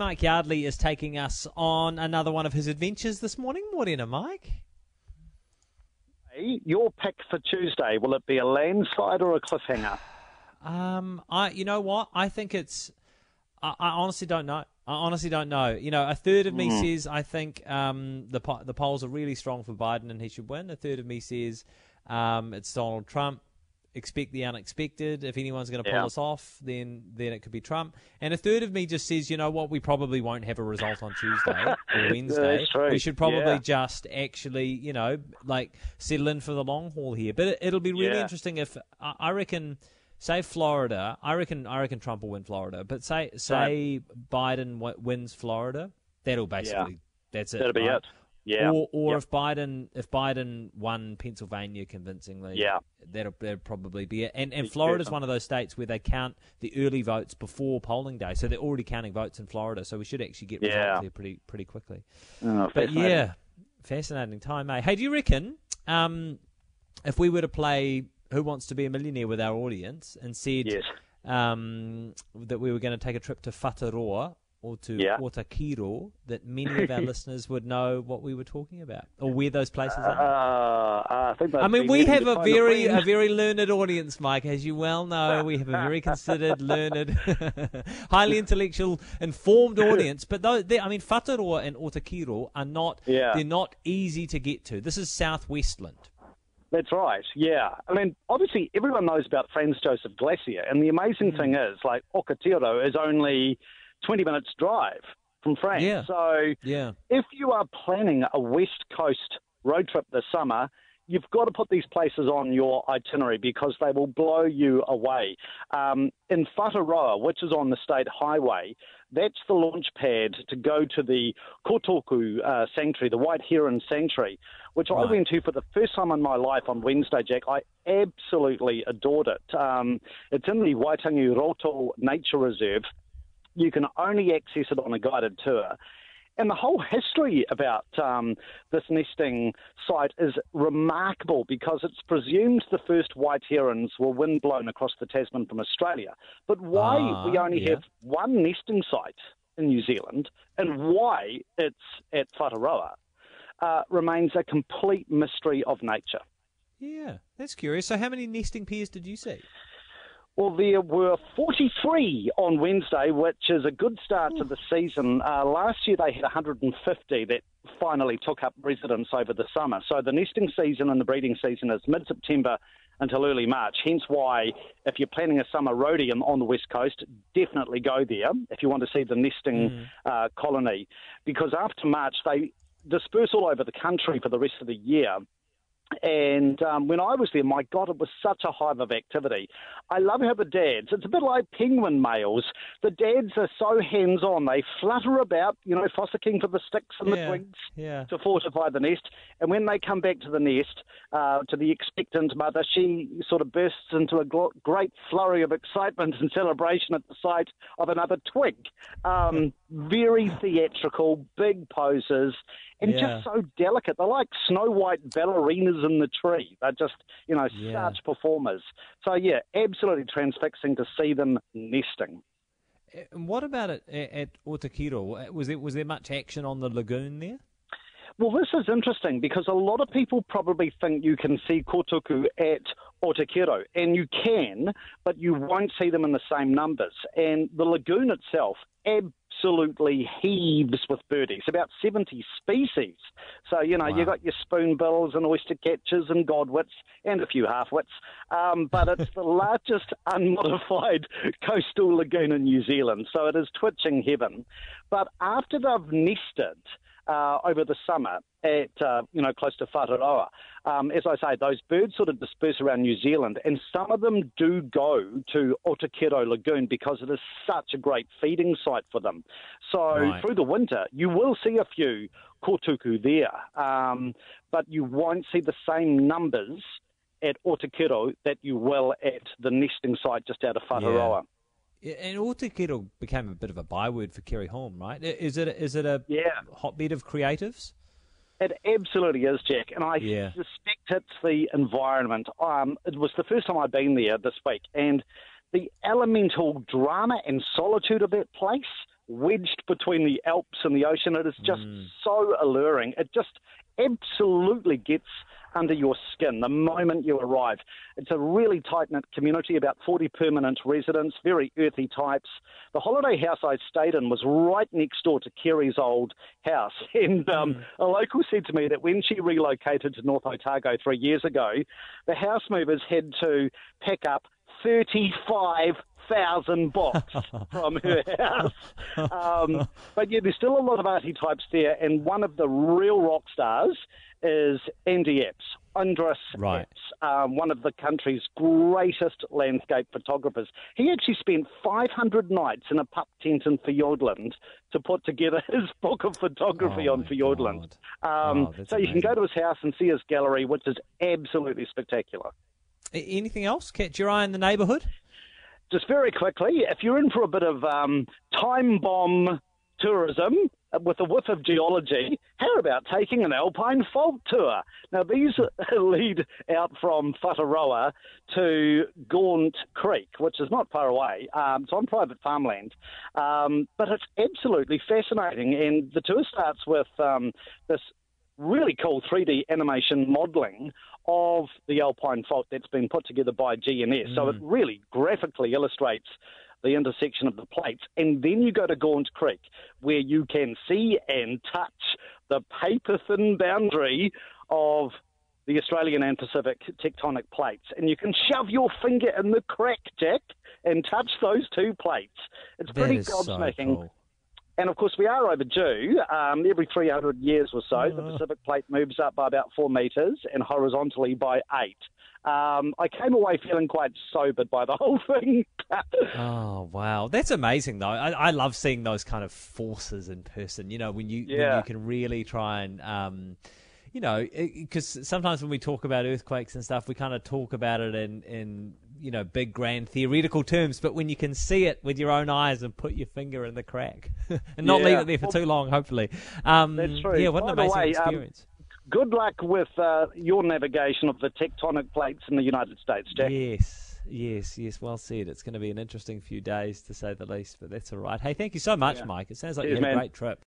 Mike Yardley is taking us on another one of his adventures this morning. Morena, Mike. Your pick for Tuesday, will it be a landslide or a cliffhanger? Um, I, you know what? I think it's. I, I honestly don't know. I honestly don't know. You know, a third of me Mm. says I think um, the po- the polls are really strong for Biden and he should win. A third of me says um, it's Donald Trump. Expect the unexpected. If anyone's going to pull Yeah. us off, then then it could be Trump. And a third of me just says, you know what, we probably won't have a result on Tuesday or Wednesday. We should probably Yeah. just actually, you know, like settle in for the long haul here. But it, it'll be really interesting if I reckon say Florida, I reckon I reckon Trump will win Florida, but say say Biden w- wins Florida, that'll basically that's it. That'll be right? it. Yeah. Or, or Yep. if Biden if Biden won Pennsylvania convincingly, Yeah. that'll, that'll probably be it. And and Florida's certain. one of those states where they count the early votes before polling day, so they're already counting votes in Florida. So we should actually get results Yeah. there pretty pretty quickly. Oh, But yeah, fascinating time, eh? Hey, do you reckon um, if we were to play Who Wants to Be a Millionaire with our audience and said Yes. um, that we were going to take a trip to Whataroa or to Yeah. Okarito, that many of our listeners would know what we were talking about or where those places Uh, are? I think I mean, we have a very a very learned audience, Mike. As you well know, we have a very considered, learned, highly intellectual, informed audience. But though, I mean, Whataroa and Okarito are not Yeah. they're not easy to get to. This is South Westland. That's right. Yeah. I mean, obviously, everyone knows about Franz Josef Glacier, and the amazing thing is, like, Okarito is only 20 minutes drive from Franz. Yeah. So Yeah. if you are planning a West Coast road trip this summer, you've got to put these places on your itinerary because they will blow you away. Um, in Whataroa, which is on the state highway, that's the launch pad to go to the Kotuku uh, Sanctuary, the White Heron Sanctuary, which I went to for the first time in my life on Wednesday, Jack. I absolutely adored it. Um, it's in the Waitangiroto Nature Reserve. You can only access it on a guided tour. And the whole history about um, this nesting site is remarkable because it's presumed the first white herons were windblown across the Tasman from Australia. But why Ah, we only yeah. have one nesting site in New Zealand and why it's at Whataroa uh, remains a complete mystery of nature. Yeah, that's curious. So, how many nesting pairs did you see? Well, there were 43 on Wednesday, which is a good start to the season. Uh, last year they had 150 that finally took up residence over the summer. So the nesting season and the breeding season is mid September until early March. Hence why, if you're planning a summer roadie on- on the west coast, definitely go there if you want to see the nesting uh, colony. Because after March, they disperse all over the country for the rest of the year. And um, when I was there, my God, it was such a hive of activity. I love how the dads, it's a bit like penguin males, the dads are so hands on. They flutter about, you know, fossicking for the sticks and the twigs yeah. to fortify the nest. And when they come back to the nest, uh, to the expectant mother, she sort of bursts into a gl- great flurry of excitement and celebration at the sight of another twig. Um, very theatrical, big poses, and Yeah. just so delicate. They're like snow white ballerinas in the tree. They're just, you know, Yeah. such performers. So, yeah, absolutely transfixing to see them nesting. And what about it at, at Okarito? Was there was there much action on the lagoon there? Well, this is interesting because a lot of people probably think you can see kotuku at Okarito, and you can, but you won't see them in the same numbers. And the lagoon itself absolutely heaves with birdies, about 70 species. So, you know, Wow. you've got your spoonbills and oyster catchers and godwits and a few halfwits, um, but it's the largest unmodified coastal lagoon in New Zealand, so it is twitching heaven. But after they've nested, uh, over the summer at uh, you know close to Whataroa. Um, as I say, those birds sort of disperse around New Zealand, and some of them do go to Okarito Lagoon because it is such a great feeding site for them. So Right. through the winter, you will see a few kotuku there, um, but you won't see the same numbers at Okarito that you will at the nesting site just out of Whataroa. Yeah, And Okarito became a bit of a byword for Keri Hulme, right? Is it is it a Yeah. hotbed of creatives? It absolutely is, Jack, and I Yeah. suspect it's the environment. Um, it was the first time I'd been there this week, and the elemental drama and solitude of that place wedged between the Alps and the ocean. It is just Mm. so alluring. It just absolutely gets under your skin the moment you arrive. It's a really tight knit community, about 40 permanent residents, very earthy types. The holiday house I stayed in was right next door to Keri's old house. And um, a local said to me that when she relocated to North Otago three years ago, the house movers had to pack up 35,000 bucks from her house. Um, but yeah, there's still a lot of arty types there, and one of the real rock stars is Andy Apse, Andris Right. Apse, um, one of the country's greatest landscape photographers. He actually spent 500 nights in a pup tent in Fiordland to put together his book of photography Oh on my Fiordland. Um, Oh, that's so you can go to his house and see his gallery, which is absolutely spectacular. Anything else catch your eye in the neighbourhood? Just very quickly, if you're in for a bit of um, time bomb tourism uh, with a whiff of geology, how about taking an alpine fault tour? Now, these lead out from Whataroa to Gaunt Creek, which is not far away. Um, it's on private farmland, um, but it's absolutely fascinating. And the tour starts with um, this really cool 3D animation modelling of the Alpine Fault that's been put together by GNS. So it mm. really graphically illustrates the intersection of the plates. And then you go to Gaunt Creek, where you can see and touch the paper thin boundary of the Australian and Pacific tectonic plates. And you can shove your finger in the crack, Jack, and touch those two plates. It's That pretty is so cool. And of course, we are overdue. Um, every 300 years or so, the Oh. Pacific plate moves up by about four metres and horizontally by eight. Um, I came away feeling quite sobered by the whole thing. Oh wow, that's amazing though. I, I love seeing those kind of forces in person. You know, when you when you can really try and. Um, you know, because sometimes when we talk about earthquakes and stuff, we kind of talk about it in, in you know big grand theoretical terms. But when you can see it with your own eyes and put your finger in the crack and not leave it there for too long, hopefully. Um, That's true. Yeah, what an By the amazing way, um, experience. Good luck with uh, your navigation of the tectonic plates in the United States, Jack. Yes, yes, yes. Well said. It's going to be an interesting few days to say the least, but that's all right. Hey, thank you so much, Yeah. Mike. It sounds like Cheers, you had a man. great trip.